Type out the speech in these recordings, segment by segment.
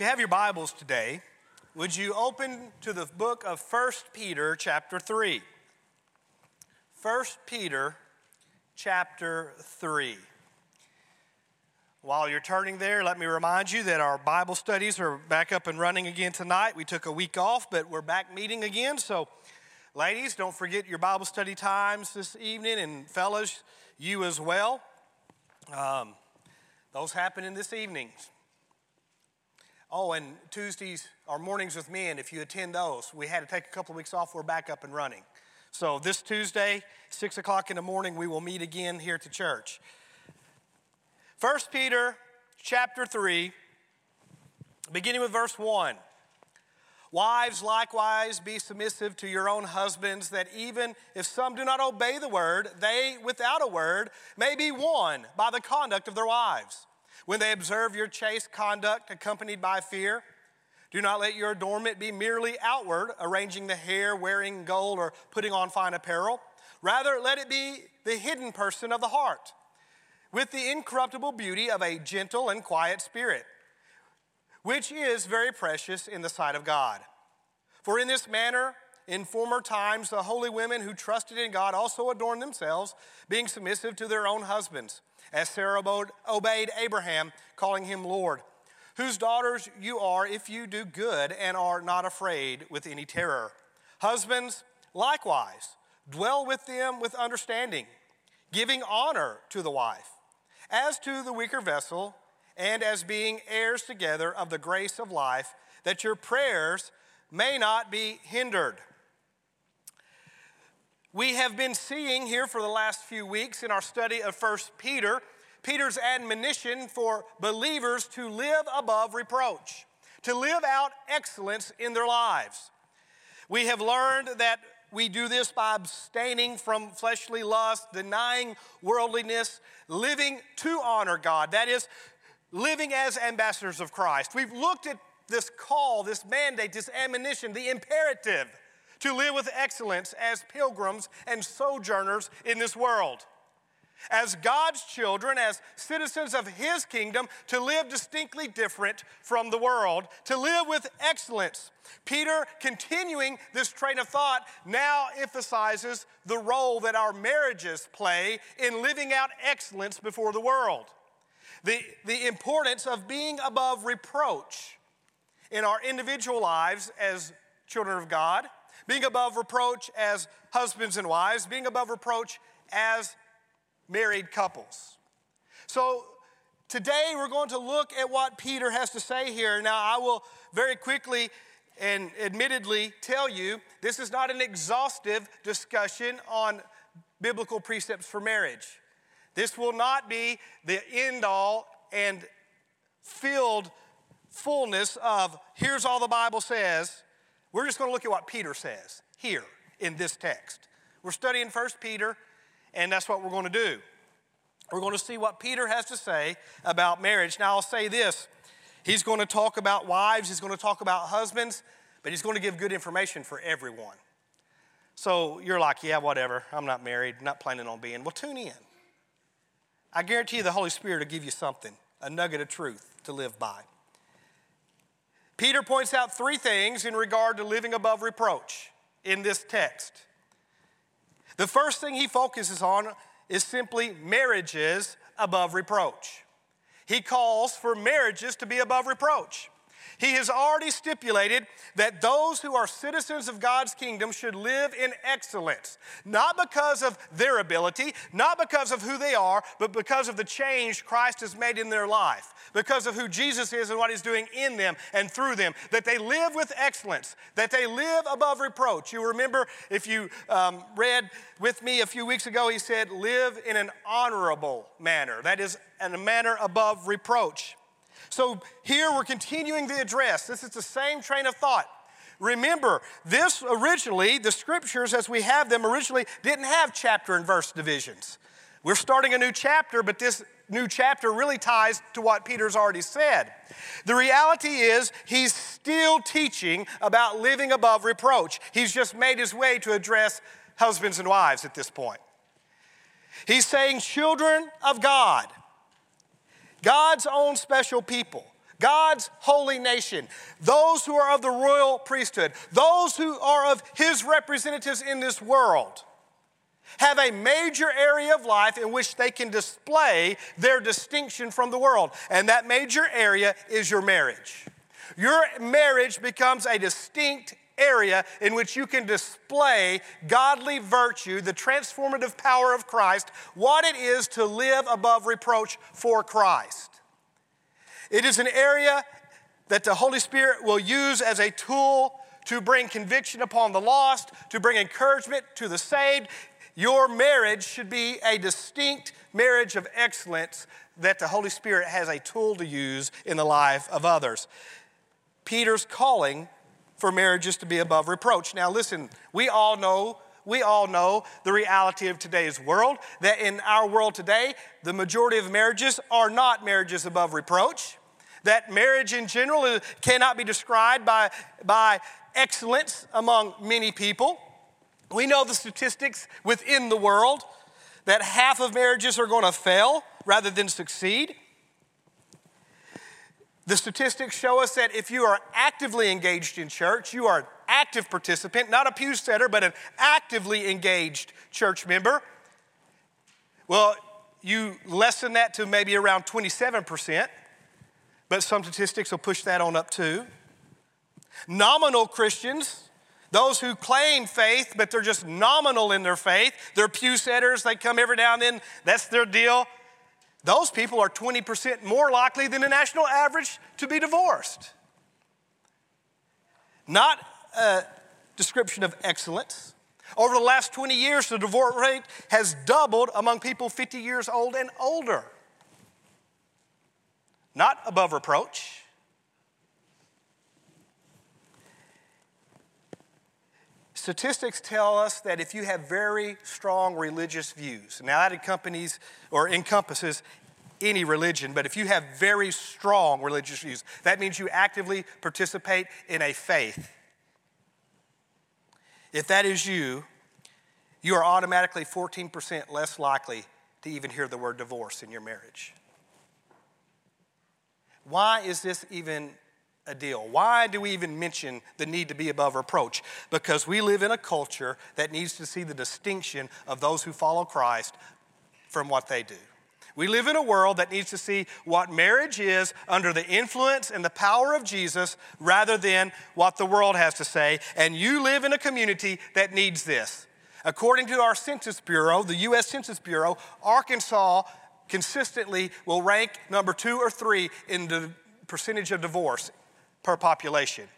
If you have your Bibles today, would you open to the book of 1 Peter, chapter 3? 1 Peter, chapter 3. While you're turning there, let me remind you that our Bible studies are back up and running again tonight. We took a week off, but we're back meeting again. So, ladies, don't forget your Bible study times this evening, and fellas, you as well. Um, those happen in this evening. Oh, and Tuesdays are mornings with me, and if you attend those, we had to take a couple of weeks off. We're back up and running. So this Tuesday, six o'clock in the morning, we will meet again here at the church. 1 Peter chapter 3, beginning with verse 1. Wives, likewise, be submissive to your own husbands, that even if some do not obey the word, they, without a word, may be won by the conduct of their wives. When they observe your chaste conduct accompanied by fear, do not let your adornment be merely outward, arranging the hair, wearing gold, or putting on fine apparel. Rather, let it be the hidden person of the heart with the incorruptible beauty of a gentle and quiet spirit, which is very precious in the sight of God. For in this manner, in former times, the holy women who trusted in God also adorned themselves, being submissive to their own husbands, as Sarah obeyed Abraham, calling him Lord, whose daughters you are if you do good and are not afraid with any terror. Husbands, likewise, dwell with them with understanding, giving honor to the wife as to the weaker vessel, and as being heirs together of the grace of life, that your prayers may not be hindered. We have been seeing here for the last few weeks in our study of 1 Peter, Peter's admonition for believers to live above reproach, to live out excellence in their lives. We have learned that we do this by abstaining from fleshly lust, denying worldliness, living to honor God. That is, living as ambassadors of Christ. We've looked at this call, this mandate, this admonition, the imperative to live with excellence as pilgrims and sojourners in this world as God's children, as citizens of His kingdom, to live distinctly different from the world, to live with excellence. Peter, continuing this train of thought, now emphasizes the role that our marriages play in living out excellence before the world. The, the importance of being above reproach in our individual lives as children of God, being above reproach as husbands and wives, being above reproach as married couples. So today we're going to look at what Peter has to say here. Now, I will very quickly and admittedly tell you this is not an exhaustive discussion on biblical precepts for marriage. This will not be the end all and filled fullness of here's all the Bible says. We're just going to look at what Peter says here in this text. We're studying 1 Peter and that's what we're going to do. We're going to see what Peter has to say about marriage. Now, I'll say this he's going to talk about wives, he's going to talk about husbands, but he's going to give good information for everyone. So you're like, yeah, whatever. I'm not married, not planning on being. Well, tune in. I guarantee you the Holy Spirit will give you something, a nugget of truth to live by. Peter points out three things in regard to living above reproach in this text. The first thing he focuses on is simply marriages above reproach. He calls for marriages to be above reproach. He has already stipulated that those who are citizens of God's kingdom should live in excellence, not because of their ability, not because of who they are, but because of the change Christ has made in their life, because of who Jesus is and what He's doing in them and through them, that they live with excellence, that they live above reproach. You remember, if you um, read with me a few weeks ago, He said, live in an honorable manner, that is, in a manner above reproach. So here we're continuing the address. This is the same train of thought. Remember, this originally, the scriptures as we have them originally, didn't have chapter and verse divisions. We're starting a new chapter, but this new chapter really ties to what Peter's already said. The reality is, he's still teaching about living above reproach. He's just made his way to address husbands and wives at this point. He's saying, Children of God, God's own special people, God's holy nation, those who are of the royal priesthood, those who are of his representatives in this world, have a major area of life in which they can display their distinction from the world. And that major area is your marriage. Your marriage becomes a distinct area in which you can display godly virtue, the transformative power of Christ, what it is to live above reproach for Christ. It is an area that the Holy Spirit will use as a tool to bring conviction upon the lost, to bring encouragement to the saved. Your marriage should be a distinct marriage of excellence that the Holy Spirit has a tool to use in the life of others. Peter's calling for marriages to be above reproach. Now, listen, we all know. We all know the reality of today's world that in our world today, the majority of marriages are not marriages above reproach. That marriage in general cannot be described by, by excellence among many people. We know the statistics within the world that half of marriages are going to fail rather than succeed. The statistics show us that if you are actively engaged in church, you are an active participant, not a pew setter, but an actively engaged church member. Well, you lessen that to maybe around 27%, but some statistics will push that on up too. Nominal Christians, those who claim faith, but they're just nominal in their faith, they're pew setters, they come every now and then, that's their deal. Those people are 20% more likely than the national average to be divorced. Not a description of excellence. Over the last 20 years, the divorce rate has doubled among people 50 years old and older. Not above reproach. Statistics tell us that if you have very strong religious views, now that accompanies or encompasses any religion, but if you have very strong religious views, that means you actively participate in a faith. If that is you, you are automatically 14% less likely to even hear the word divorce in your marriage. Why is this even a deal. Why do we even mention the need to be above reproach? Because we live in a culture that needs to see the distinction of those who follow Christ from what they do. We live in a world that needs to see what marriage is under the influence and the power of Jesus rather than what the world has to say. And you live in a community that needs this. According to our Census Bureau, the U.S. Census Bureau, Arkansas consistently will rank number two or three in the percentage of divorce per population.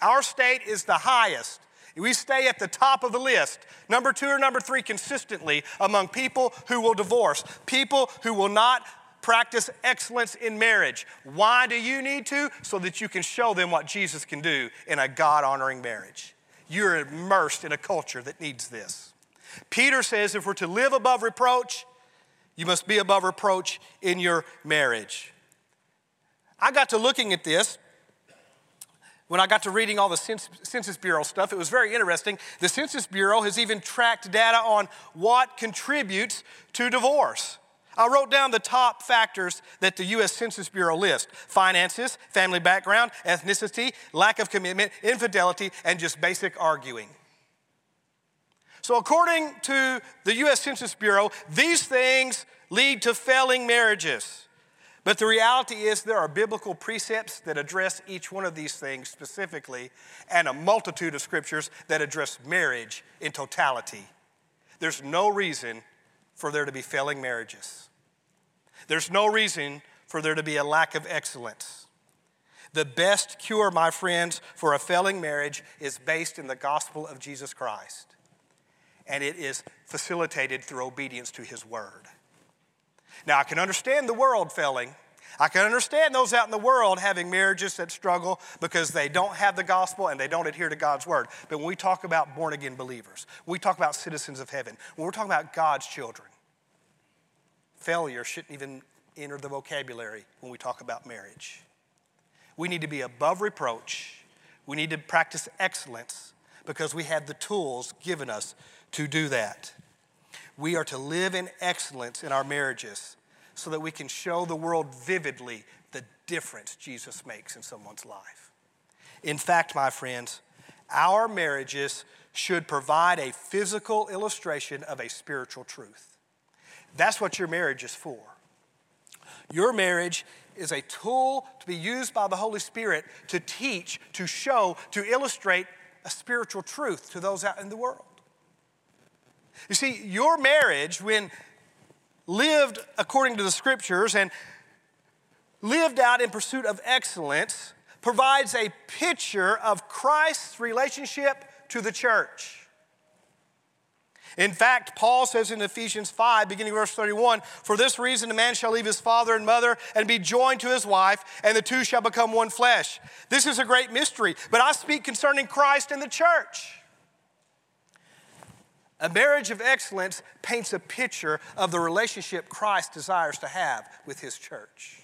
Our state is the highest. We stay at the top of the list, number two or number three consistently among people who will divorce, people who will not practice excellence in marriage. Why do you need to? So that you can show them what Jesus can do in a God honoring marriage. You're immersed in a culture that needs this. Peter says if we're to live above reproach, you must be above reproach in your marriage. I got to looking at this when I got to reading all the Census Bureau stuff, it was very interesting. The Census Bureau has even tracked data on what contributes to divorce. I wrote down the top factors that the US Census Bureau lists finances, family background, ethnicity, lack of commitment, infidelity, and just basic arguing. So, according to the US Census Bureau, these things lead to failing marriages. But the reality is, there are biblical precepts that address each one of these things specifically, and a multitude of scriptures that address marriage in totality. There's no reason for there to be failing marriages, there's no reason for there to be a lack of excellence. The best cure, my friends, for a failing marriage is based in the gospel of Jesus Christ, and it is facilitated through obedience to his word. Now, I can understand the world failing. I can understand those out in the world having marriages that struggle because they don't have the gospel and they don't adhere to God's word. But when we talk about born again believers, we talk about citizens of heaven, when we're talking about God's children, failure shouldn't even enter the vocabulary when we talk about marriage. We need to be above reproach. We need to practice excellence because we have the tools given us to do that. We are to live in excellence in our marriages so that we can show the world vividly the difference Jesus makes in someone's life. In fact, my friends, our marriages should provide a physical illustration of a spiritual truth. That's what your marriage is for. Your marriage is a tool to be used by the Holy Spirit to teach, to show, to illustrate a spiritual truth to those out in the world. You see, your marriage, when lived according to the scriptures and lived out in pursuit of excellence, provides a picture of Christ's relationship to the church. In fact, Paul says in Ephesians 5, beginning verse 31, For this reason a man shall leave his father and mother and be joined to his wife, and the two shall become one flesh. This is a great mystery, but I speak concerning Christ and the church. A marriage of excellence paints a picture of the relationship Christ desires to have with his church.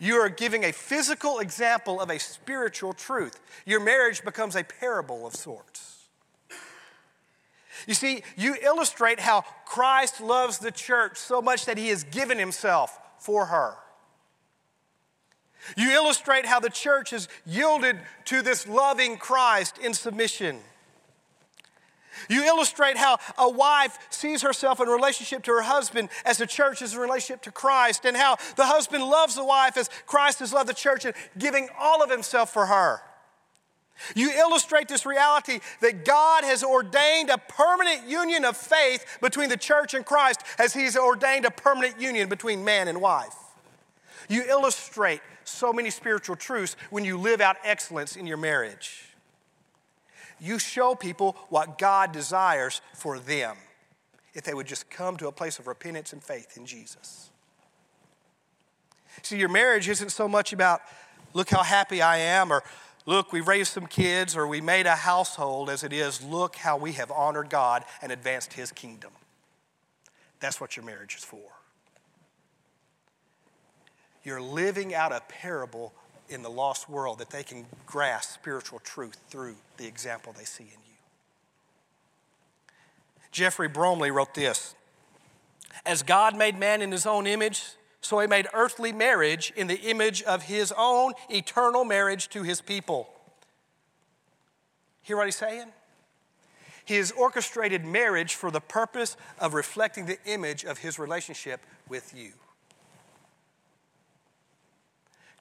You are giving a physical example of a spiritual truth. Your marriage becomes a parable of sorts. You see, you illustrate how Christ loves the church so much that he has given himself for her. You illustrate how the church has yielded to this loving Christ in submission. You illustrate how a wife sees herself in relationship to her husband as the church is in relationship to Christ, and how the husband loves the wife as Christ has loved the church and giving all of himself for her. You illustrate this reality that God has ordained a permanent union of faith between the church and Christ as He's ordained a permanent union between man and wife. You illustrate so many spiritual truths when you live out excellence in your marriage. You show people what God desires for them if they would just come to a place of repentance and faith in Jesus. See, your marriage isn't so much about, look how happy I am, or look, we raised some kids, or we made a household, as it is, look how we have honored God and advanced His kingdom. That's what your marriage is for. You're living out a parable in the lost world that they can grasp spiritual truth through the example they see in you. Geoffrey Bromiley wrote this As God made man in his own image, so he made earthly marriage in the image of his own eternal marriage to his people. Hear what he's saying? He has orchestrated marriage for the purpose of reflecting the image of his relationship with you.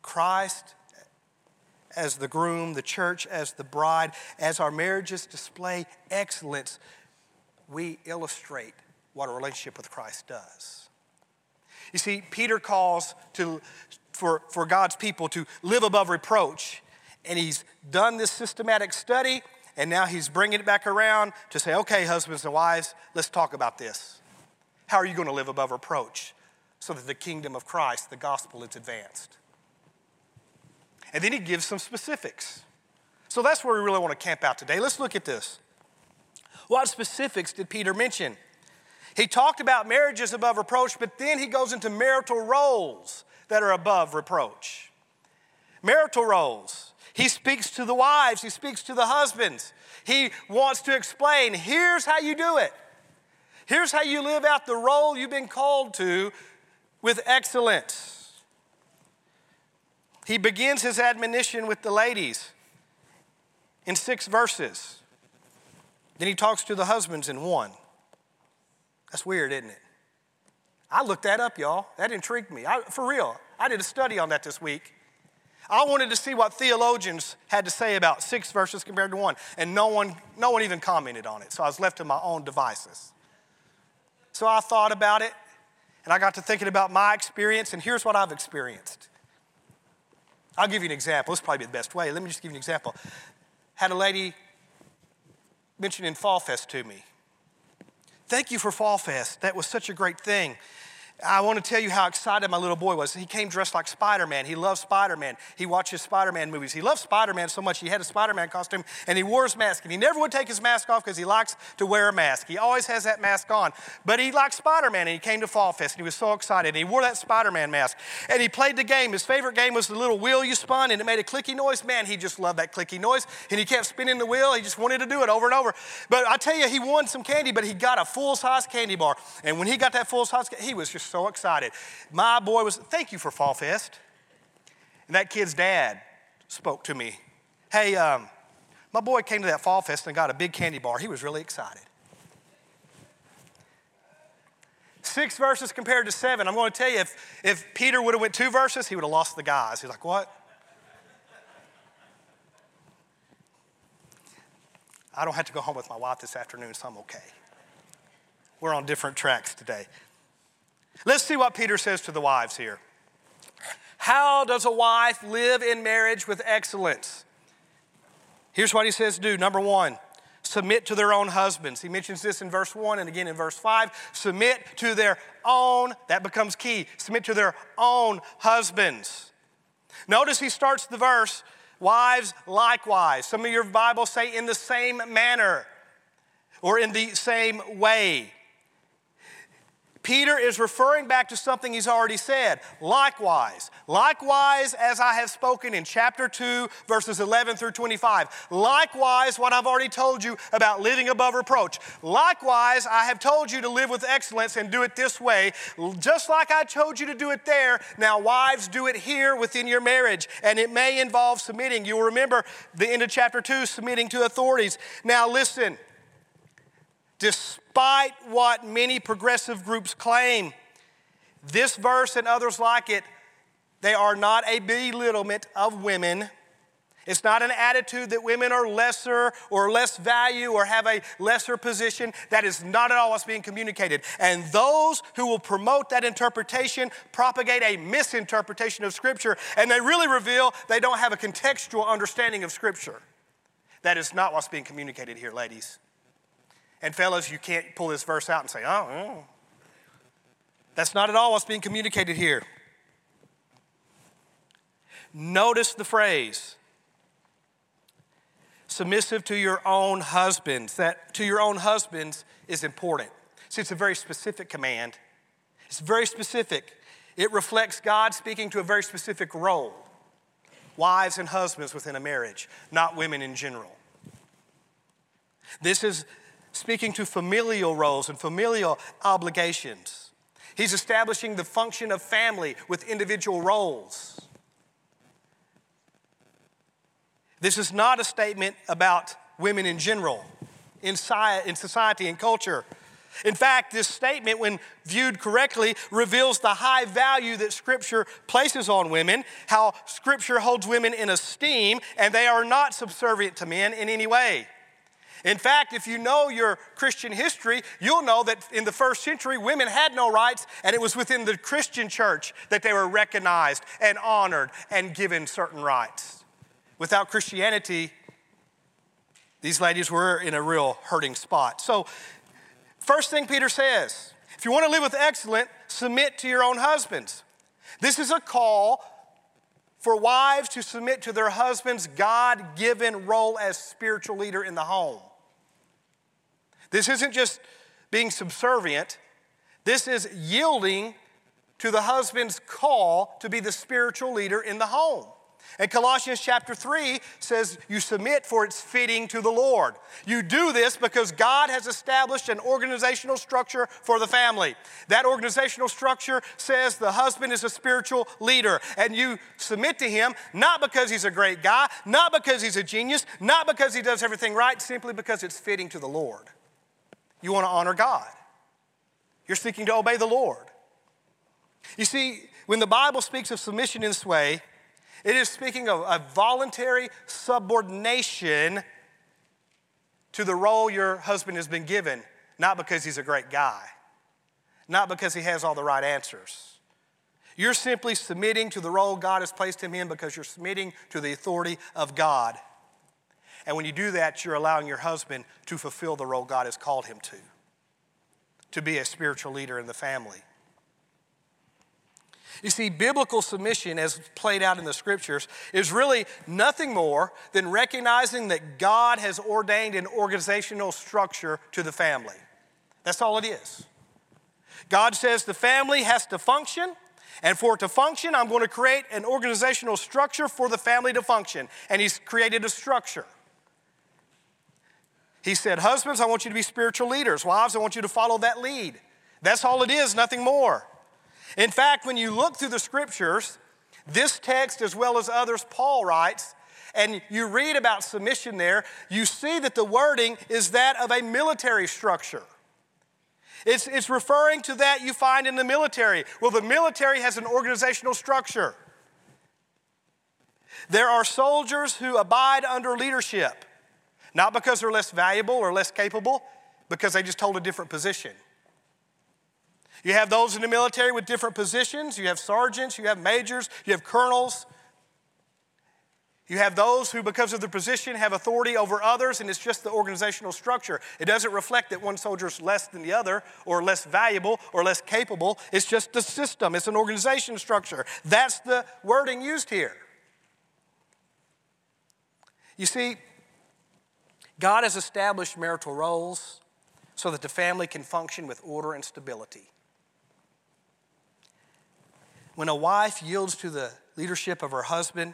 Christ as the groom, the church as the bride, as our marriages display excellence, we illustrate what a relationship with Christ does. You see, Peter calls to, for, for God's people to live above reproach, and he's done this systematic study, and now he's bringing it back around to say, okay, husbands and wives, let's talk about this. How are you going to live above reproach so that the kingdom of Christ, the gospel, is advanced? And then he gives some specifics. So that's where we really want to camp out today. Let's look at this. What specifics did Peter mention? He talked about marriages above reproach, but then he goes into marital roles that are above reproach. Marital roles. He speaks to the wives, he speaks to the husbands. He wants to explain here's how you do it. Here's how you live out the role you've been called to with excellence. He begins his admonition with the ladies in six verses. Then he talks to the husbands in one. That's weird, isn't it? I looked that up, y'all. That intrigued me. I, for real, I did a study on that this week. I wanted to see what theologians had to say about six verses compared to one, and no one, no one even commented on it. So I was left to my own devices. So I thought about it, and I got to thinking about my experience, and here's what I've experienced. I'll give you an example. This is probably the best way. Let me just give you an example. Had a lady mention in Fall Fest to me. Thank you for Fall Fest. That was such a great thing. I want to tell you how excited my little boy was. He came dressed like Spider Man. He loves Spider Man. He watches Spider Man movies. He loves Spider Man so much he had a Spider Man costume and he wore his mask. And he never would take his mask off because he likes to wear a mask. He always has that mask on. But he liked Spider Man and he came to Fall Fest and he was so excited. And he wore that Spider Man mask and he played the game. His favorite game was the little wheel you spun and it made a clicky noise. Man, he just loved that clicky noise. And he kept spinning the wheel. He just wanted to do it over and over. But I tell you, he won some candy, but he got a full size candy bar. And when he got that full size, he was just so excited. My boy was, thank you for Fall Fest. And that kid's dad spoke to me. Hey, um, my boy came to that Fall Fest and got a big candy bar. He was really excited. Six verses compared to seven. I'm going to tell you, if, if Peter would have went two verses, he would have lost the guys. He's like, what? I don't have to go home with my wife this afternoon, so I'm okay. We're on different tracks today. Let's see what Peter says to the wives here. How does a wife live in marriage with excellence? Here's what he says do. Number one, submit to their own husbands. He mentions this in verse 1 and again in verse 5. Submit to their own, that becomes key. Submit to their own husbands. Notice he starts the verse Wives, likewise. Some of your Bibles say in the same manner or in the same way. Peter is referring back to something he's already said. Likewise, likewise, as I have spoken in chapter 2, verses 11 through 25. Likewise, what I've already told you about living above reproach. Likewise, I have told you to live with excellence and do it this way, just like I told you to do it there. Now, wives, do it here within your marriage, and it may involve submitting. You'll remember the end of chapter 2, submitting to authorities. Now, listen. Despite what many progressive groups claim, this verse and others like it, they are not a belittlement of women. It's not an attitude that women are lesser or less value or have a lesser position. That is not at all what's being communicated. And those who will promote that interpretation propagate a misinterpretation of Scripture, and they really reveal they don't have a contextual understanding of Scripture. That is not what's being communicated here, ladies. And fellas, you can't pull this verse out and say, oh, oh. That's not at all what's being communicated here. Notice the phrase submissive to your own husbands. That to your own husbands is important. See, it's a very specific command. It's very specific. It reflects God speaking to a very specific role wives and husbands within a marriage, not women in general. This is speaking to familial roles and familial obligations. He's establishing the function of family with individual roles. This is not a statement about women in general, in society and culture. In fact, this statement, when viewed correctly, reveals the high value that Scripture places on women, how Scripture holds women in esteem, and they are not subservient to men in any way. In fact, if you know your Christian history, you'll know that in the first century, women had no rights, and it was within the Christian church that they were recognized and honored and given certain rights. Without Christianity, these ladies were in a real hurting spot. So, first thing Peter says if you want to live with excellence, submit to your own husbands. This is a call for wives to submit to their husband's God given role as spiritual leader in the home. This isn't just being subservient, this is yielding to the husband's call to be the spiritual leader in the home. And Colossians chapter 3 says, You submit for it's fitting to the Lord. You do this because God has established an organizational structure for the family. That organizational structure says the husband is a spiritual leader, and you submit to him not because he's a great guy, not because he's a genius, not because he does everything right, simply because it's fitting to the Lord. You want to honor God. You're seeking to obey the Lord. You see, when the Bible speaks of submission in this way, it is speaking of a voluntary subordination to the role your husband has been given, not because he's a great guy, not because he has all the right answers. You're simply submitting to the role God has placed him in because you're submitting to the authority of God. And when you do that, you're allowing your husband to fulfill the role God has called him to, to be a spiritual leader in the family. You see, biblical submission, as played out in the scriptures, is really nothing more than recognizing that God has ordained an organizational structure to the family. That's all it is. God says the family has to function, and for it to function, I'm going to create an organizational structure for the family to function. And He's created a structure. He said, Husbands, I want you to be spiritual leaders. Wives, I want you to follow that lead. That's all it is, nothing more. In fact, when you look through the scriptures, this text as well as others Paul writes, and you read about submission there, you see that the wording is that of a military structure. It's, it's referring to that you find in the military. Well, the military has an organizational structure. There are soldiers who abide under leadership, not because they're less valuable or less capable, because they just hold a different position. You have those in the military with different positions. You have sergeants, you have majors, you have colonels. You have those who, because of their position, have authority over others, and it's just the organizational structure. It doesn't reflect that one soldier is less than the other, or less valuable, or less capable. It's just the system, it's an organization structure. That's the wording used here. You see, God has established marital roles so that the family can function with order and stability. When a wife yields to the leadership of her husband,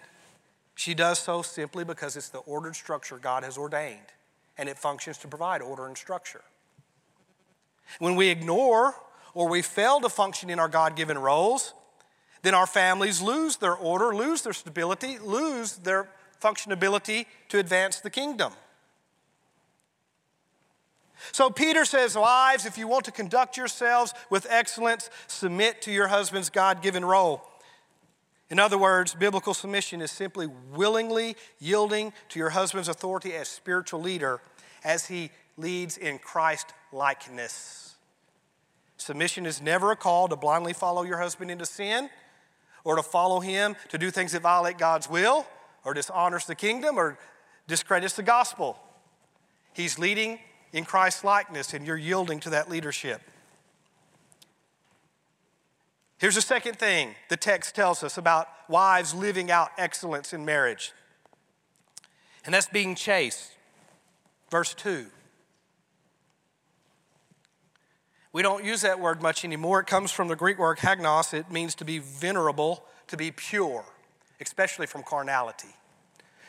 she does so simply because it's the ordered structure God has ordained, and it functions to provide order and structure. When we ignore or we fail to function in our God given roles, then our families lose their order, lose their stability, lose their functionability to advance the kingdom. So Peter says, Wives, if you want to conduct yourselves with excellence, submit to your husband's God given role. In other words, biblical submission is simply willingly yielding to your husband's authority as spiritual leader as he leads in Christ likeness. Submission is never a call to blindly follow your husband into sin or to follow him to do things that violate God's will or dishonors the kingdom or discredits the gospel. He's leading in Christ's likeness and you're yielding to that leadership. Here's the second thing the text tells us about wives living out excellence in marriage, and that's being chaste. Verse 2. We don't use that word much anymore. It comes from the Greek word hagnos. It means to be venerable, to be pure, especially from carnality.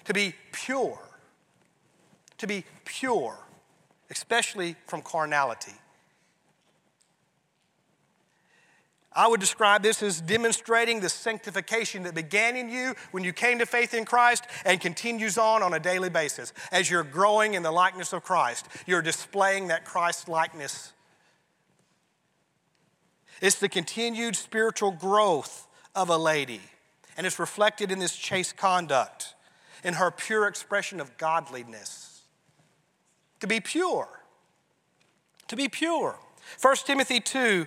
To be pure. To be pure, especially from carnality. I would describe this as demonstrating the sanctification that began in you when you came to faith in Christ and continues on on a daily basis. As you're growing in the likeness of Christ, you're displaying that Christ likeness. It's the continued spiritual growth of a lady, and it's reflected in this chaste conduct, in her pure expression of godliness. To be pure. To be pure. 1 Timothy 2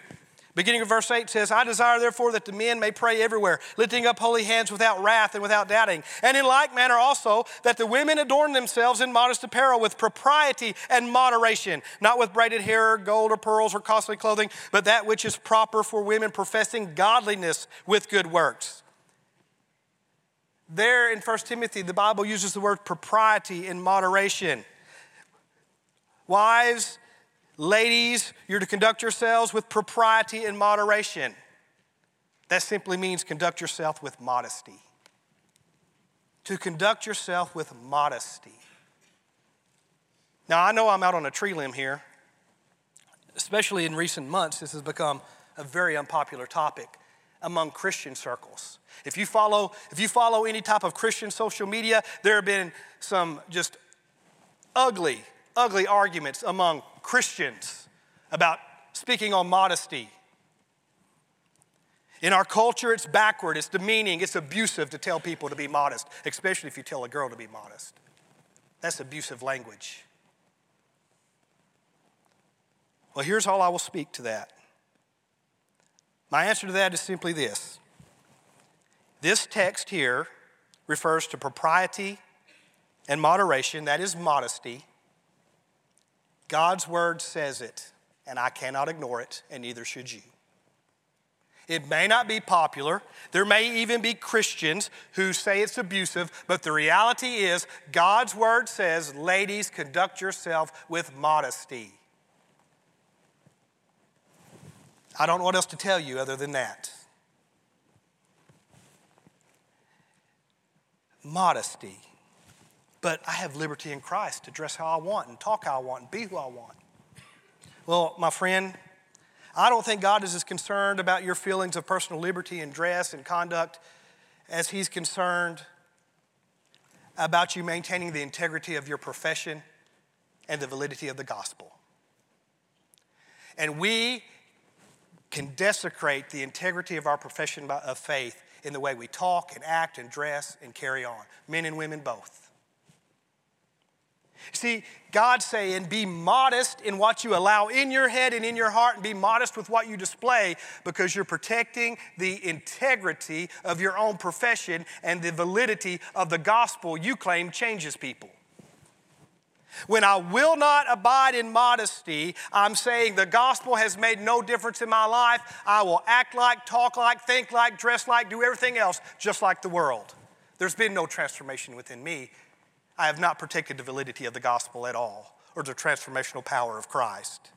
Beginning of verse 8 says, I desire therefore that the men may pray everywhere, lifting up holy hands without wrath and without doubting. And in like manner also, that the women adorn themselves in modest apparel with propriety and moderation, not with braided hair, gold or pearls or costly clothing, but that which is proper for women professing godliness with good works. There in 1 Timothy, the Bible uses the word propriety and moderation. Wives, Ladies, you're to conduct yourselves with propriety and moderation. That simply means conduct yourself with modesty. To conduct yourself with modesty. Now, I know I'm out on a tree limb here, especially in recent months, this has become a very unpopular topic among Christian circles. If you follow, if you follow any type of Christian social media, there have been some just ugly, ugly arguments among Christians about speaking on modesty. In our culture, it's backward, it's demeaning, it's abusive to tell people to be modest, especially if you tell a girl to be modest. That's abusive language. Well, here's all I will speak to that. My answer to that is simply this this text here refers to propriety and moderation, that is modesty. God's word says it, and I cannot ignore it, and neither should you. It may not be popular. There may even be Christians who say it's abusive, but the reality is God's word says, ladies, conduct yourself with modesty. I don't know what else to tell you other than that. Modesty but I have liberty in Christ to dress how I want and talk how I want and be who I want. Well, my friend, I don't think God is as concerned about your feelings of personal liberty and dress and conduct as He's concerned about you maintaining the integrity of your profession and the validity of the gospel. And we can desecrate the integrity of our profession of faith in the way we talk and act and dress and carry on, men and women both. See, God's saying, be modest in what you allow in your head and in your heart, and be modest with what you display because you're protecting the integrity of your own profession and the validity of the gospel you claim changes people. When I will not abide in modesty, I'm saying the gospel has made no difference in my life. I will act like, talk like, think like, dress like, do everything else just like the world. There's been no transformation within me. I have not protected the validity of the gospel at all or the transformational power of Christ.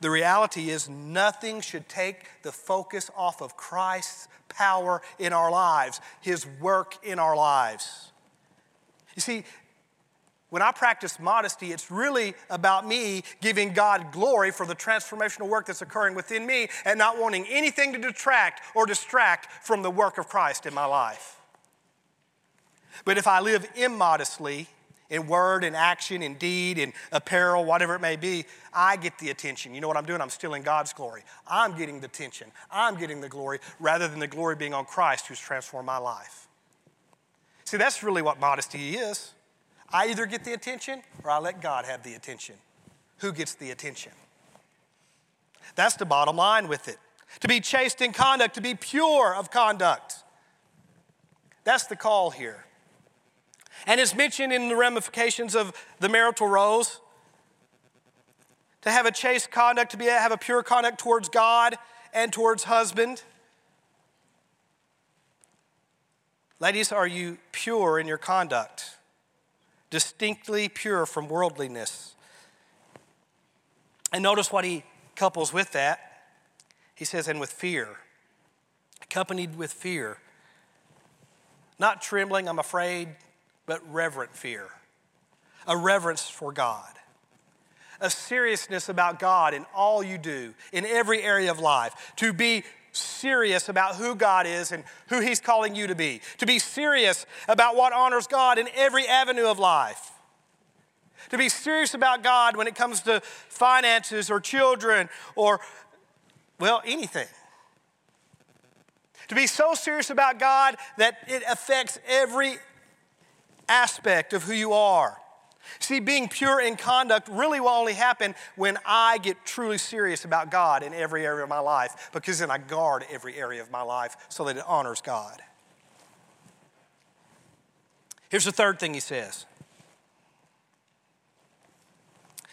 The reality is, nothing should take the focus off of Christ's power in our lives, His work in our lives. You see, when I practice modesty, it's really about me giving God glory for the transformational work that's occurring within me and not wanting anything to detract or distract from the work of Christ in my life. But if I live immodestly in word and action, in deed, in apparel, whatever it may be, I get the attention. You know what I'm doing? I'm stealing God's glory. I'm getting the attention. I'm getting the glory rather than the glory being on Christ who's transformed my life. See, that's really what modesty is. I either get the attention or I let God have the attention. Who gets the attention? That's the bottom line with it. To be chaste in conduct, to be pure of conduct. That's the call here. And it's mentioned in the ramifications of the marital roles. To have a chaste conduct, to be, have a pure conduct towards God and towards husband. Ladies, are you pure in your conduct? distinctly pure from worldliness. And notice what he couples with that. He says, and with fear, accompanied with fear. Not trembling, I'm afraid, but reverent fear. A reverence for God. A seriousness about God in all you do, in every area of life. To be serious about who God is and who He's calling you to be, to be serious about what honors God in every avenue of life, to be serious about God when it comes to finances or children or, well, anything. To be so serious about God that it affects every aspect of who you are. See, being pure in conduct really will only happen when I get truly serious about God in every area of my life, because then I guard every area of my life so that it honors God. Here's the third thing he says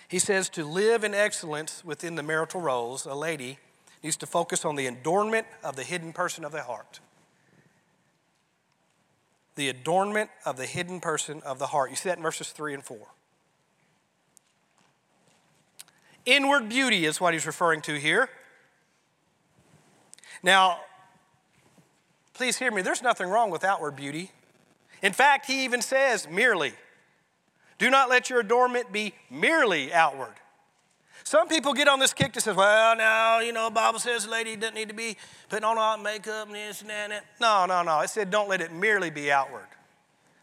He says to live in excellence within the marital roles, a lady needs to focus on the adornment of the hidden person of the heart the adornment of the hidden person of the heart. You see that in verses 3 and 4. Inward beauty is what he's referring to here. Now, please hear me, there's nothing wrong with outward beauty. In fact, he even says merely. Do not let your adornment be merely outward. Some people get on this kick that says, well, now, you know, Bible says a lady doesn't need to be putting on all makeup and this and that. And that. No, no, no. It said don't let it merely be outward.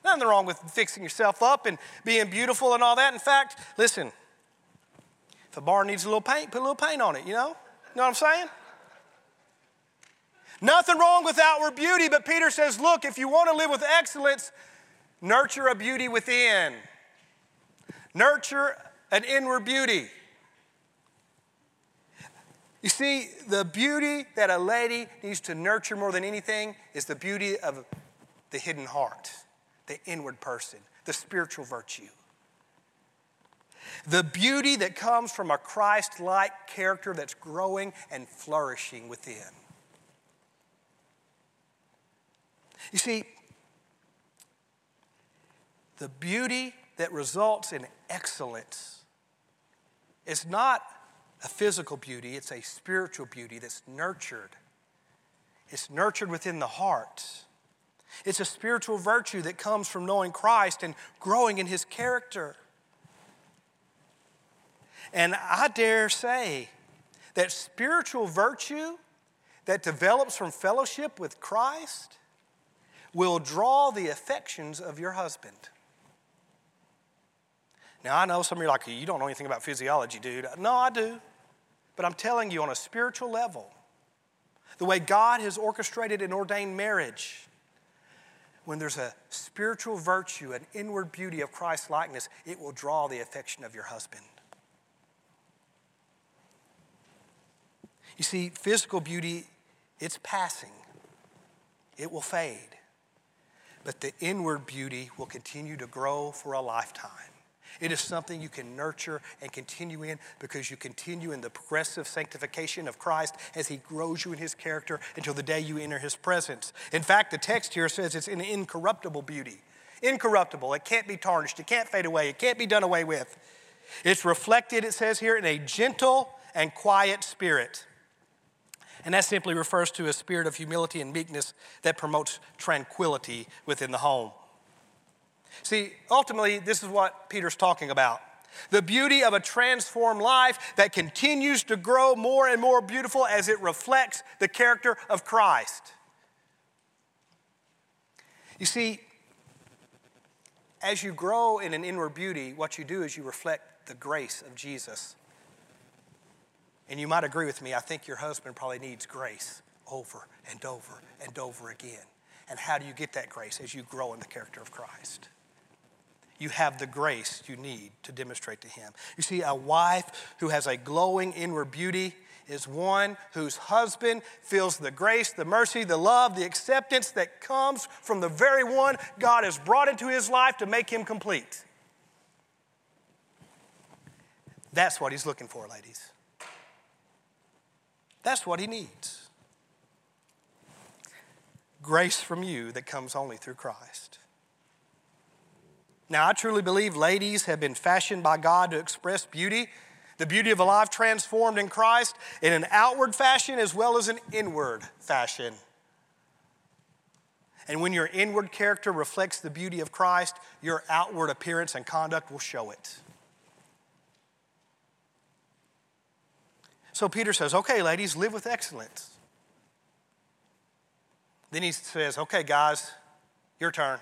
Nothing wrong with fixing yourself up and being beautiful and all that. In fact, listen, if a bar needs a little paint, put a little paint on it, you know? You know what I'm saying? Nothing wrong with outward beauty, but Peter says, look, if you want to live with excellence, nurture a beauty within. Nurture an inward beauty. You see, the beauty that a lady needs to nurture more than anything is the beauty of the hidden heart, the inward person, the spiritual virtue. The beauty that comes from a Christ like character that's growing and flourishing within. You see, the beauty that results in excellence is not a physical beauty, it's a spiritual beauty that's nurtured. It's nurtured within the heart. It's a spiritual virtue that comes from knowing Christ and growing in his character. And I dare say that spiritual virtue that develops from fellowship with Christ will draw the affections of your husband. Now, I know some of you are like, you don't know anything about physiology, dude. No, I do. But I'm telling you, on a spiritual level, the way God has orchestrated and ordained marriage, when there's a spiritual virtue, an inward beauty of Christ likeness, it will draw the affection of your husband. You see, physical beauty, it's passing, it will fade. But the inward beauty will continue to grow for a lifetime. It is something you can nurture and continue in because you continue in the progressive sanctification of Christ as He grows you in His character until the day you enter His presence. In fact, the text here says it's an incorruptible beauty. Incorruptible. It can't be tarnished. It can't fade away. It can't be done away with. It's reflected, it says here, in a gentle and quiet spirit. And that simply refers to a spirit of humility and meekness that promotes tranquility within the home. See, ultimately, this is what Peter's talking about. The beauty of a transformed life that continues to grow more and more beautiful as it reflects the character of Christ. You see, as you grow in an inward beauty, what you do is you reflect the grace of Jesus and you might agree with me, I think your husband probably needs grace over and over and over again. And how do you get that grace? As you grow in the character of Christ. You have the grace you need to demonstrate to him. You see, a wife who has a glowing inward beauty is one whose husband feels the grace, the mercy, the love, the acceptance that comes from the very one God has brought into his life to make him complete. That's what he's looking for, ladies. That's what he needs. Grace from you that comes only through Christ. Now, I truly believe ladies have been fashioned by God to express beauty, the beauty of a life transformed in Christ, in an outward fashion as well as an inward fashion. And when your inward character reflects the beauty of Christ, your outward appearance and conduct will show it. So Peter says, okay, ladies, live with excellence. Then he says, okay, guys, your turn.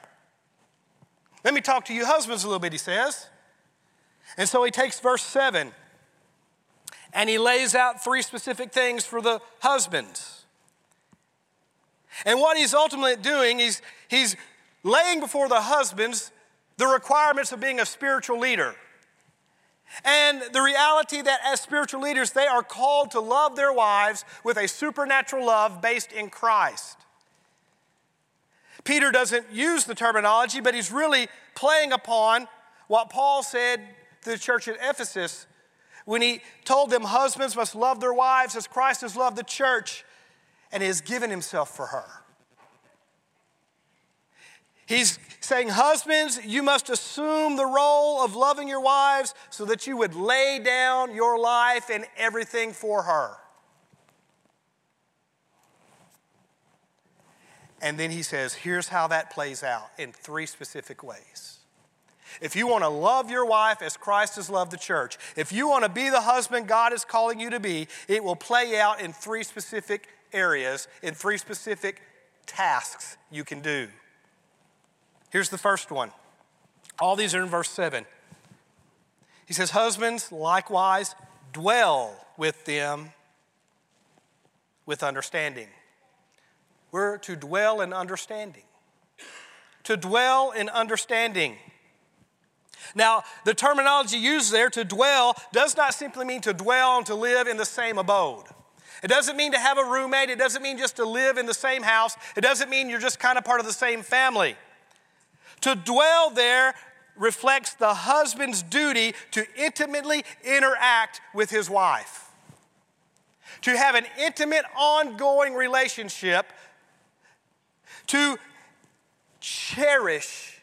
Let me talk to you husbands a little bit, he says. And so he takes verse 7 and he lays out three specific things for the husbands. And what he's ultimately doing, he's, he's laying before the husbands the requirements of being a spiritual leader. And the reality that as spiritual leaders, they are called to love their wives with a supernatural love based in Christ. Peter doesn't use the terminology, but he's really playing upon what Paul said to the church at Ephesus when he told them husbands must love their wives as Christ has loved the church and has given himself for her. He's saying, Husbands, you must assume the role of loving your wives so that you would lay down your life and everything for her. And then he says, Here's how that plays out in three specific ways. If you want to love your wife as Christ has loved the church, if you want to be the husband God is calling you to be, it will play out in three specific areas, in three specific tasks you can do. Here's the first one. All these are in verse 7. He says, Husbands, likewise, dwell with them with understanding. We're to dwell in understanding. To dwell in understanding. Now, the terminology used there, to dwell, does not simply mean to dwell and to live in the same abode. It doesn't mean to have a roommate. It doesn't mean just to live in the same house. It doesn't mean you're just kind of part of the same family. To dwell there reflects the husband's duty to intimately interact with his wife, to have an intimate, ongoing relationship, to cherish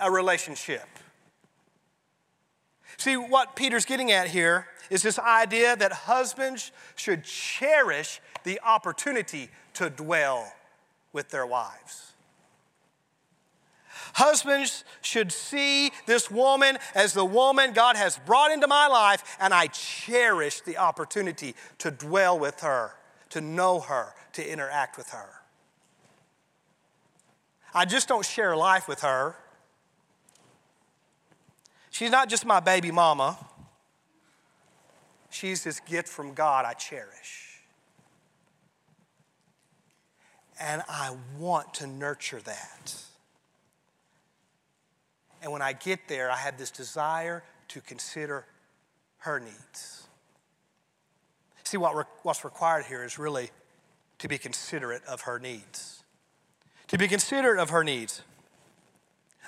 a relationship. See, what Peter's getting at here is this idea that husbands should cherish the opportunity to dwell with their wives. Husbands should see this woman as the woman God has brought into my life, and I cherish the opportunity to dwell with her, to know her, to interact with her. I just don't share life with her. She's not just my baby mama, she's this gift from God I cherish. And I want to nurture that. And when I get there, I have this desire to consider her needs. See, what re- what's required here is really to be considerate of her needs. To be considerate of her needs.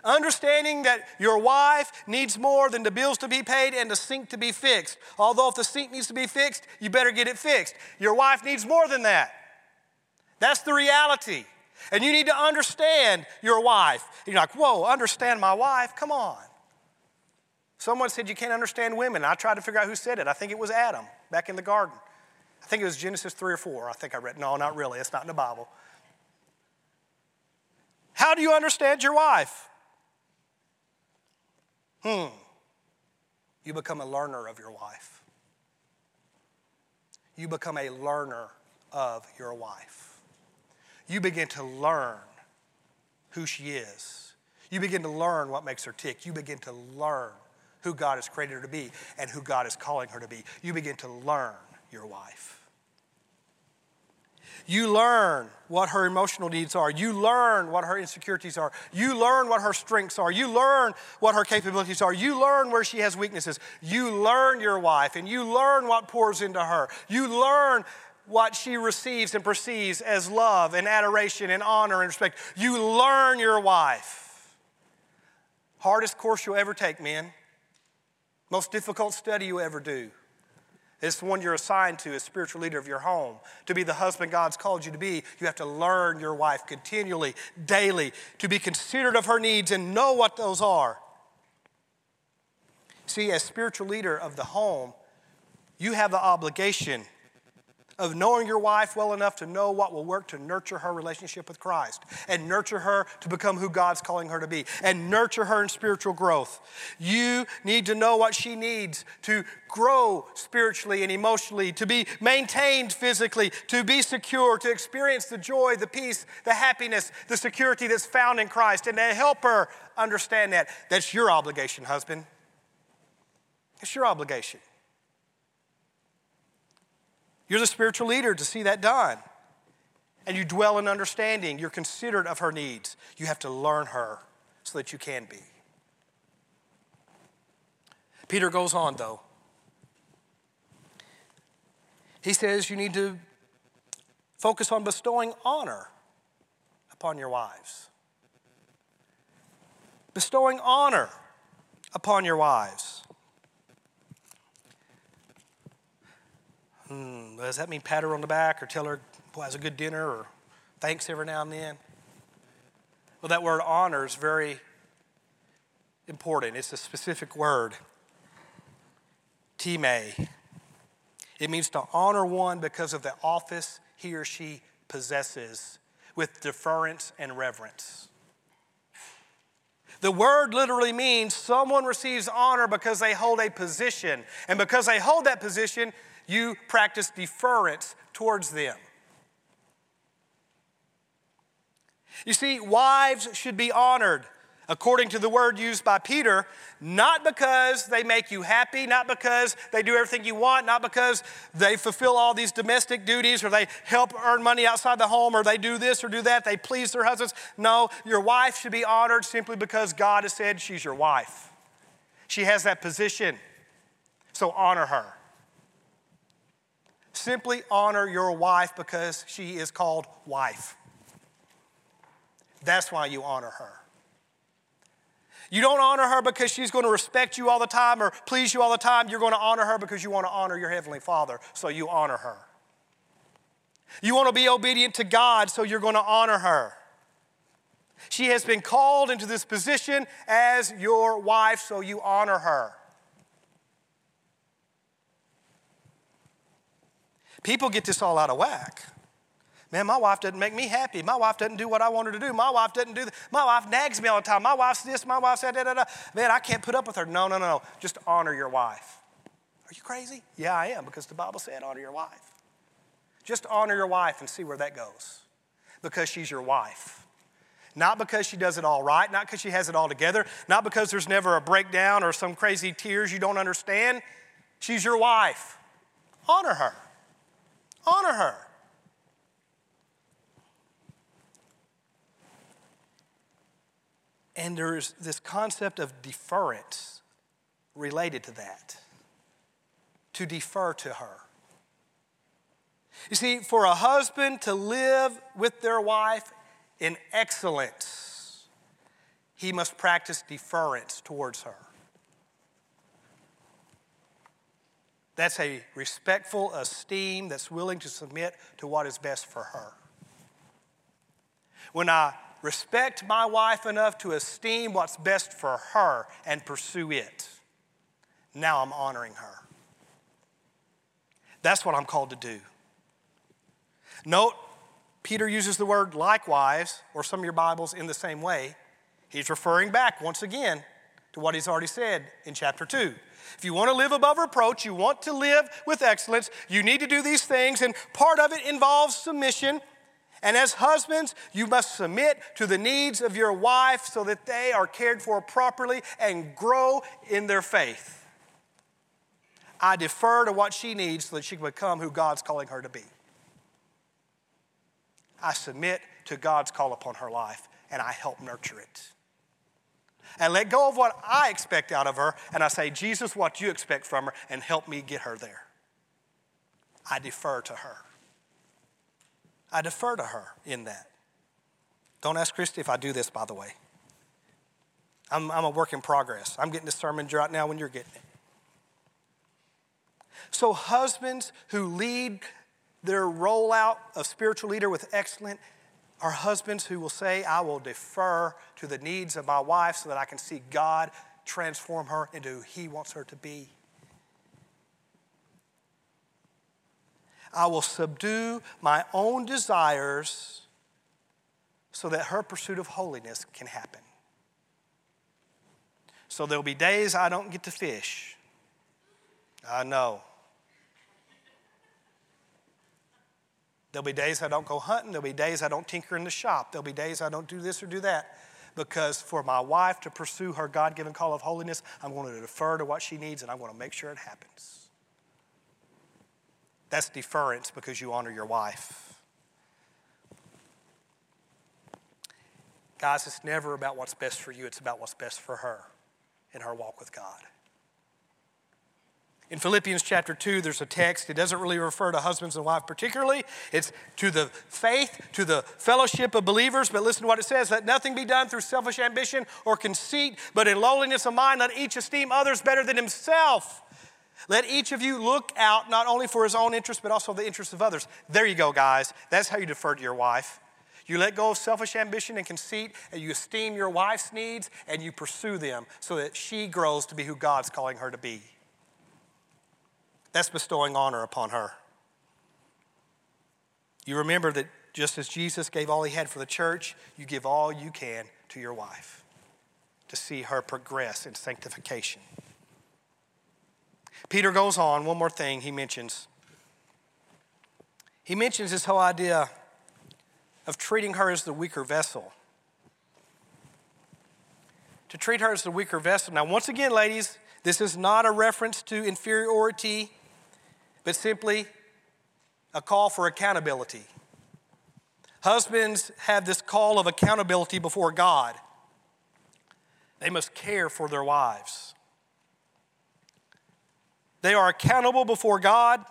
Understanding that your wife needs more than the bills to be paid and the sink to be fixed. Although, if the sink needs to be fixed, you better get it fixed. Your wife needs more than that. That's the reality. And you need to understand your wife. You're like, whoa, understand my wife? Come on. Someone said you can't understand women. I tried to figure out who said it. I think it was Adam back in the garden. I think it was Genesis 3 or 4. I think I read. No, not really. It's not in the Bible. How do you understand your wife? Hmm. You become a learner of your wife. You become a learner of your wife you begin to learn who she is. You begin to learn what makes her tick. You begin to learn who God has created her to be and who God is calling her to be. You begin to learn your wife. You learn what her emotional needs are. You learn what her insecurities are. You learn what her strengths are. You learn what her capabilities are. You learn where she has weaknesses. You learn your wife and you learn what pours into her. You learn what she receives and perceives as love and adoration and honor and respect. You learn your wife. Hardest course you'll ever take, men. Most difficult study you ever do. It's the one you're assigned to as spiritual leader of your home. To be the husband God's called you to be, you have to learn your wife continually, daily, to be considerate of her needs and know what those are. See, as spiritual leader of the home, you have the obligation of knowing your wife well enough to know what will work to nurture her relationship with Christ and nurture her to become who God's calling her to be and nurture her in spiritual growth. You need to know what she needs to grow spiritually and emotionally, to be maintained physically, to be secure, to experience the joy, the peace, the happiness, the security that's found in Christ, and to help her understand that. That's your obligation, husband. It's your obligation. You're the spiritual leader to see that done. And you dwell in understanding. You're considerate of her needs. You have to learn her so that you can be. Peter goes on, though. He says you need to focus on bestowing honor upon your wives. Bestowing honor upon your wives. Hmm, does that mean pat her on the back or tell her, has a good dinner or thanks every now and then? Well, that word honor is very important. It's a specific word. Time. It means to honor one because of the office he or she possesses with deference and reverence. The word literally means someone receives honor because they hold a position. And because they hold that position, you practice deference towards them. You see, wives should be honored according to the word used by Peter, not because they make you happy, not because they do everything you want, not because they fulfill all these domestic duties or they help earn money outside the home or they do this or do that, they please their husbands. No, your wife should be honored simply because God has said she's your wife. She has that position, so honor her. Simply honor your wife because she is called wife. That's why you honor her. You don't honor her because she's going to respect you all the time or please you all the time. You're going to honor her because you want to honor your Heavenly Father, so you honor her. You want to be obedient to God, so you're going to honor her. She has been called into this position as your wife, so you honor her. People get this all out of whack. Man, my wife doesn't make me happy. My wife doesn't do what I want her to do. My wife doesn't do that. My wife nags me all the time. My wife's this, my wife's that, da, da, da. Man, I can't put up with her. No, no, no. No. Just honor your wife. Are you crazy? Yeah, I am, because the Bible said honor your wife. Just honor your wife and see where that goes. Because she's your wife. Not because she does it all right, not because she has it all together, not because there's never a breakdown or some crazy tears you don't understand. She's your wife. Honor her. Honor her. And there's this concept of deference related to that to defer to her. You see, for a husband to live with their wife in excellence, he must practice deference towards her. That's a respectful esteem that's willing to submit to what is best for her. When I respect my wife enough to esteem what's best for her and pursue it, now I'm honoring her. That's what I'm called to do. Note, Peter uses the word likewise, or some of your Bibles in the same way. He's referring back once again to what he's already said in chapter 2. If you want to live above reproach, you want to live with excellence, you need to do these things, and part of it involves submission. And as husbands, you must submit to the needs of your wife so that they are cared for properly and grow in their faith. I defer to what she needs so that she can become who God's calling her to be. I submit to God's call upon her life and I help nurture it. And let go of what I expect out of her and I say, Jesus, what you expect from her, and help me get her there. I defer to her. I defer to her in that. Don't ask Christy if I do this, by the way. I'm, I'm a work in progress. I'm getting this sermon right now when you're getting it. So, husbands who lead their rollout of spiritual leader with excellence are husbands who will say, I will defer to the needs of my wife so that I can see God transform her into who He wants her to be. I will subdue my own desires so that her pursuit of holiness can happen. So there'll be days I don't get to fish. I know. There'll be days I don't go hunting. There'll be days I don't tinker in the shop. There'll be days I don't do this or do that. Because for my wife to pursue her God given call of holiness, I'm going to defer to what she needs and I'm going to make sure it happens. That's deference because you honor your wife. Guys, it's never about what's best for you, it's about what's best for her in her walk with God. In Philippians chapter 2, there's a text. It doesn't really refer to husbands and wives particularly. It's to the faith, to the fellowship of believers. But listen to what it says let nothing be done through selfish ambition or conceit, but in lowliness of mind, let each esteem others better than himself. Let each of you look out not only for his own interest, but also the interest of others. There you go, guys. That's how you defer to your wife. You let go of selfish ambition and conceit, and you esteem your wife's needs, and you pursue them so that she grows to be who God's calling her to be. That's bestowing honor upon her. You remember that just as Jesus gave all he had for the church, you give all you can to your wife to see her progress in sanctification. Peter goes on, one more thing he mentions. He mentions this whole idea of treating her as the weaker vessel. To treat her as the weaker vessel. Now, once again, ladies, this is not a reference to inferiority but simply a call for accountability. Husbands have this call of accountability before God. They must care for their wives. They are accountable before God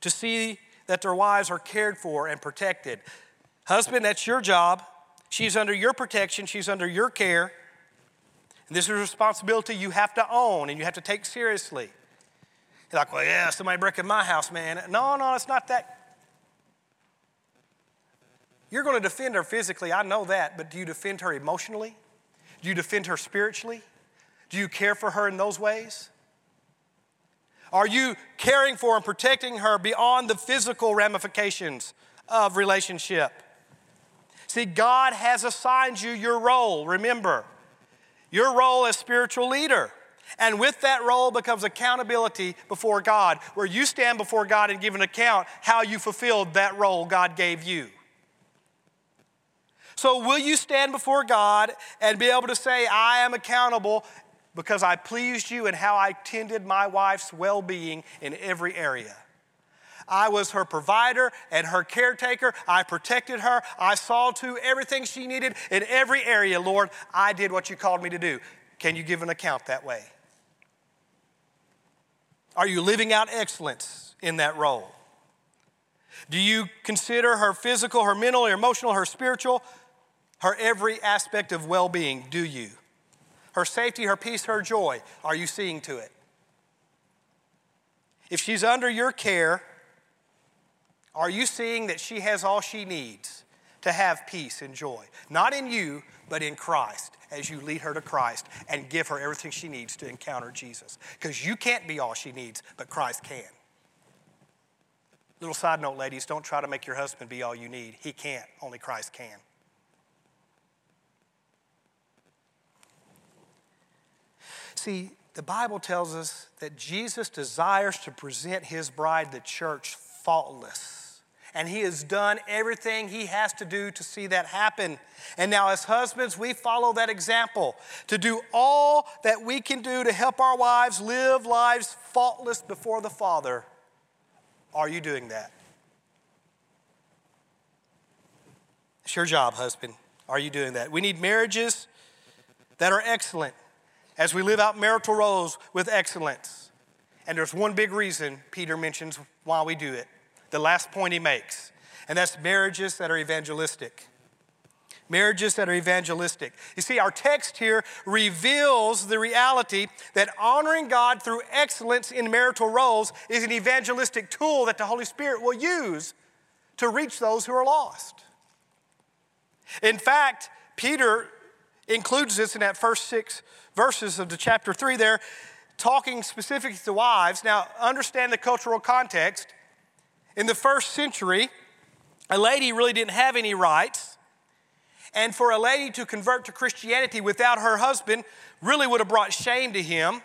to see that their wives are cared for and protected. Husband, that's your job. She's under your protection, she's under your care. And this is a responsibility you have to own and you have to take seriously. You're like, well, yeah, somebody breaking my house, man. No, no, it's not that. You're going to defend her physically, I know that, but do you defend her emotionally? Do you defend her spiritually? Do you care for her in those ways? Are you caring for and protecting her beyond the physical ramifications of relationship. See, God has assigned you your role, remember, your role as spiritual leader. And with that role becomes accountability before God, where you stand before God and give an account how you fulfilled that role God gave you. So, will you stand before God and be able to say, I am accountable because I pleased you and how I tended my wife's well being in every area? I was her provider and her caretaker. I protected her. I saw to everything she needed in every area, Lord. I did what you called me to do. Can you give an account that way? Are you living out excellence in that role? Do you consider her physical, her mental, her emotional, her spiritual, her every aspect of well being? Do you? Her safety, her peace, her joy, are you seeing to it? If she's under your care, are you seeing that she has all she needs to have peace and joy? Not in you, but in Christ as you lead her to Christ and give her everything she needs to encounter Jesus. Because you can't be all she needs, but Christ can. Little side note, ladies, don't try to make your husband be all you need. He can't, only Christ can. See, the Bible tells us that Jesus desires to present his bride, the church, faultless and he has done everything he has to do to see that happen. And now, as husbands, we follow that example to do all that we can do to help our wives live lives faultless before the Father. Are you doing that? It's your job, husband. Are you doing that? We need marriages that are excellent as we live out marital roles with excellence. And there's one big reason Peter mentions why we do it the last point he makes, and that's marriages that are evangelistic. Marriages that are evangelistic. You see, our text here reveals the reality that honoring God through excellence in marital roles is an evangelistic tool that the Holy Spirit will use to reach those who are lost. In fact, Peter includes this in that first six verses of the chapter three there, talking specifically to wives. Now, understand the cultural context. In the first century, a lady really didn't have any rights. And for a lady to convert to Christianity without her husband really would have brought shame to him,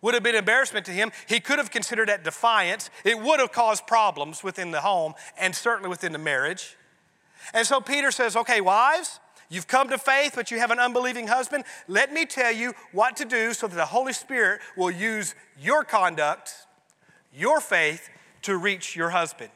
would have been embarrassment to him. He could have considered that defiance. It would have caused problems within the home and certainly within the marriage. And so Peter says, Okay, wives, you've come to faith, but you have an unbelieving husband. Let me tell you what to do so that the Holy Spirit will use your conduct, your faith, to reach your husband.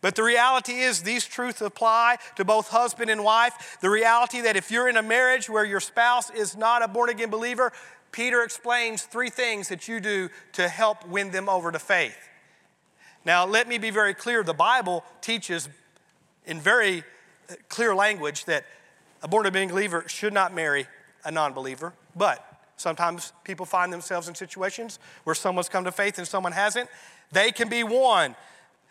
But the reality is, these truths apply to both husband and wife. The reality that if you're in a marriage where your spouse is not a born again believer, Peter explains three things that you do to help win them over to faith. Now, let me be very clear the Bible teaches in very clear language that a born again believer should not marry a non believer, but sometimes people find themselves in situations where someone's come to faith and someone hasn't. They can be won.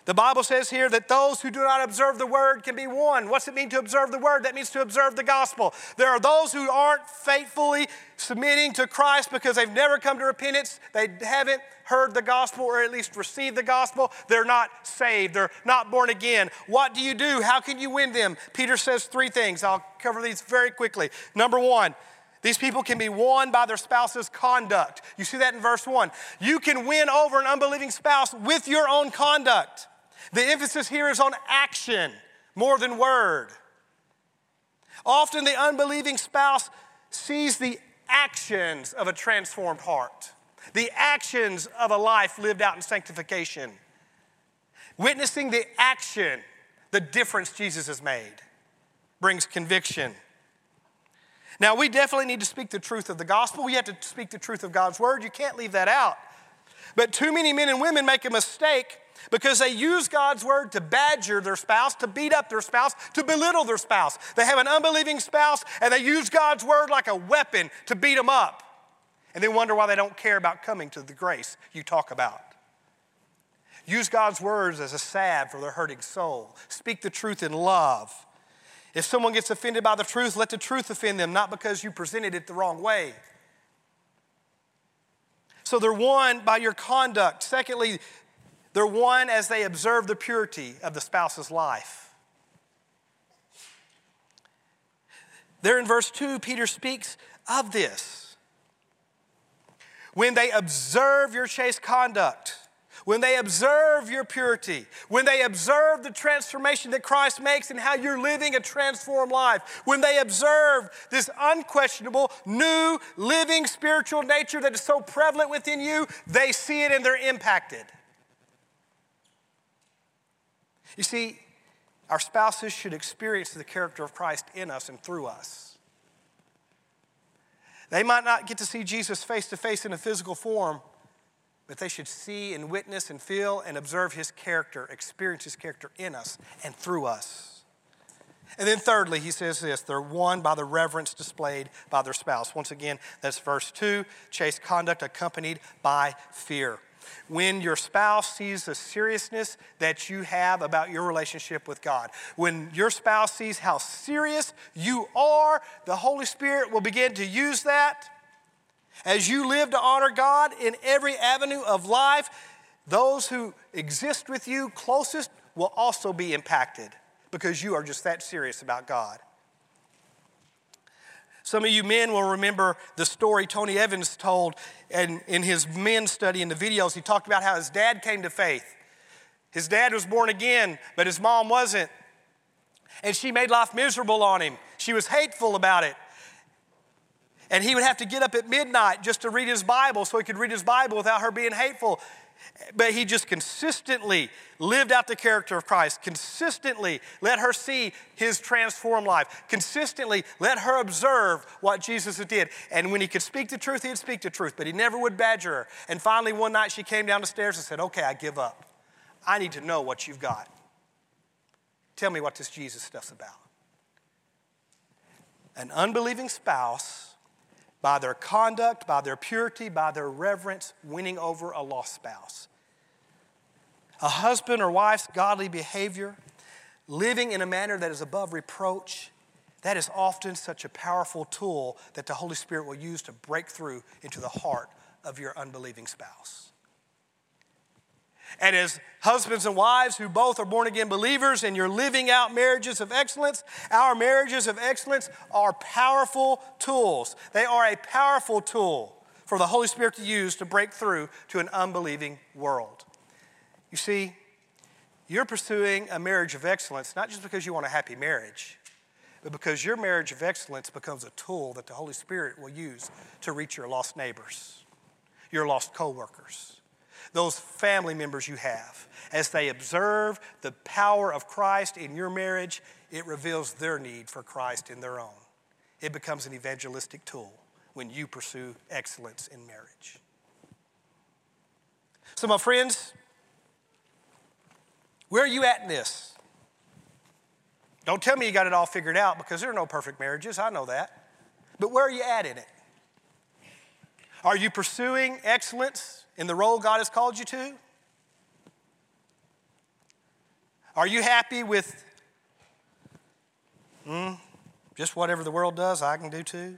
The Bible says here that those who do not observe the word can be won. What's it mean to observe the word? That means to observe the gospel. There are those who aren't faithfully submitting to Christ because they've never come to repentance. They haven't heard the gospel or at least received the gospel. They're not saved. They're not born again. What do you do? How can you win them? Peter says three things. I'll cover these very quickly. Number one, these people can be won by their spouse's conduct. You see that in verse 1. You can win over an unbelieving spouse with your own conduct. The emphasis here is on action more than word. Often the unbelieving spouse sees the actions of a transformed heart, the actions of a life lived out in sanctification, witnessing the action, the difference Jesus has made, brings conviction. Now, we definitely need to speak the truth of the gospel. We have to speak the truth of God's word. You can't leave that out. But too many men and women make a mistake because they use God's word to badger their spouse, to beat up their spouse, to belittle their spouse. They have an unbelieving spouse and they use God's word like a weapon to beat them up. And they wonder why they don't care about coming to the grace you talk about. Use God's words as a salve for their hurting soul. Speak the truth in love. If someone gets offended by the truth, let the truth offend them, not because you presented it the wrong way. So they're won by your conduct. Secondly, they're won as they observe the purity of the spouse's life. There in verse 2, Peter speaks of this. When they observe your chaste conduct, when they observe your purity, when they observe the transformation that Christ makes and how you're living a transformed life, when they observe this unquestionable, new, living spiritual nature that is so prevalent within you, they see it and they're impacted. You see, our spouses should experience the character of Christ in us and through us. They might not get to see Jesus face to face in a physical form, but they should see and witness and feel and observe his character, experience his character in us and through us. And then, thirdly, he says this they're won by the reverence displayed by their spouse. Once again, that's verse 2 chaste conduct accompanied by fear. When your spouse sees the seriousness that you have about your relationship with God, when your spouse sees how serious you are, the Holy Spirit will begin to use that as you live to honor God in every avenue of life, those who exist with you closest will also be impacted because you are just that serious about God. Some of you men will remember the story Tony Evans told in, in his men study in the videos. He talked about how his dad came to faith. His dad was born again, but his mom wasn't. And she made life miserable on him. She was hateful about it. And he would have to get up at midnight just to read his Bible so he could read his Bible without her being hateful. But he just consistently lived out the character of Christ, consistently let her see his transformed life, consistently let her observe what Jesus did. And when he could speak the truth, he'd speak the truth, but he never would badger her. And finally, one night she came down the stairs and said, Okay, I give up. I need to know what you've got. Tell me what this Jesus stuff's about. An unbelieving spouse by their conduct, by their purity, by their reverence, winning over a lost spouse. A husband or wife's godly behavior, living in a manner that is above reproach, that is often such a powerful tool that the Holy Spirit will use to break through into the heart of your unbelieving spouse. And as husbands and wives who both are born again believers and you're living out marriages of excellence, our marriages of excellence are powerful tools. They are a powerful tool for the Holy Spirit to use to break through to an unbelieving world. You see, you're pursuing a marriage of excellence not just because you want a happy marriage, but because your marriage of excellence becomes a tool that the Holy Spirit will use to reach your lost neighbors, your lost coworkers those family members you have. As they observe the power of Christ in your marriage, it reveals their need for Christ in their own. It becomes an evangelistic tool when you pursue excellence in marriage. So, my friends, where are you at in this? Don't tell me you got it all figured out because there are no perfect marriages. I know that. But where are you at in it? Are you pursuing excellence in the role God has called you to? Are you happy with mm, just whatever the world does, I can do too?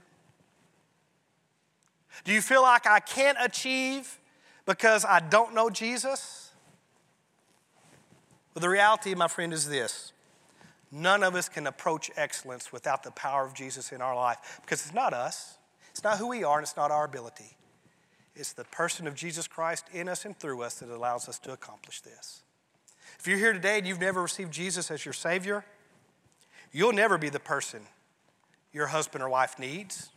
Do you feel like I can't achieve because I don't know Jesus? Well, the reality, my friend, is this none of us can approach excellence without the power of Jesus in our life because it's not us, it's not who we are, and it's not our ability. It's the person of Jesus Christ in us and through us that allows us to accomplish this. If you're here today and you've never received Jesus as your Savior, you'll never be the person your husband or wife needs.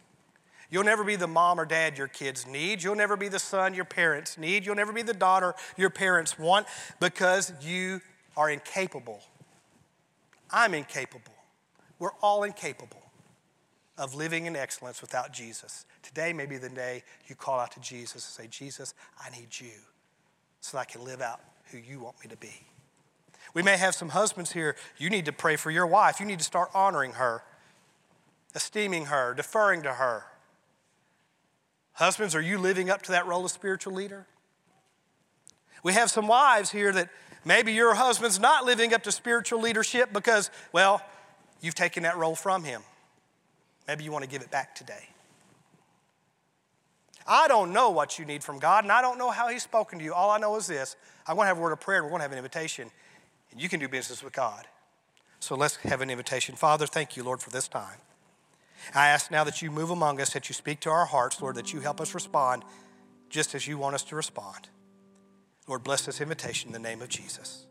You'll never be the mom or dad your kids need. You'll never be the son your parents need. You'll never be the daughter your parents want because you are incapable. I'm incapable. We're all incapable of living in excellence without Jesus. Today may be the day you call out to Jesus and say, Jesus, I need you so that I can live out who you want me to be. We may have some husbands here. You need to pray for your wife. You need to start honoring her, esteeming her, deferring to her. Husbands, are you living up to that role of spiritual leader? We have some wives here that maybe your husband's not living up to spiritual leadership because, well, you've taken that role from him. Maybe you want to give it back today. I don't know what you need from God, and I don't know how He's spoken to you. All I know is this I'm going to have a word of prayer, and we're going to have an invitation, and you can do business with God. So let's have an invitation. Father, thank you, Lord, for this time. I ask now that you move among us, that you speak to our hearts, Lord, that you help us respond just as you want us to respond. Lord, bless this invitation in the name of Jesus.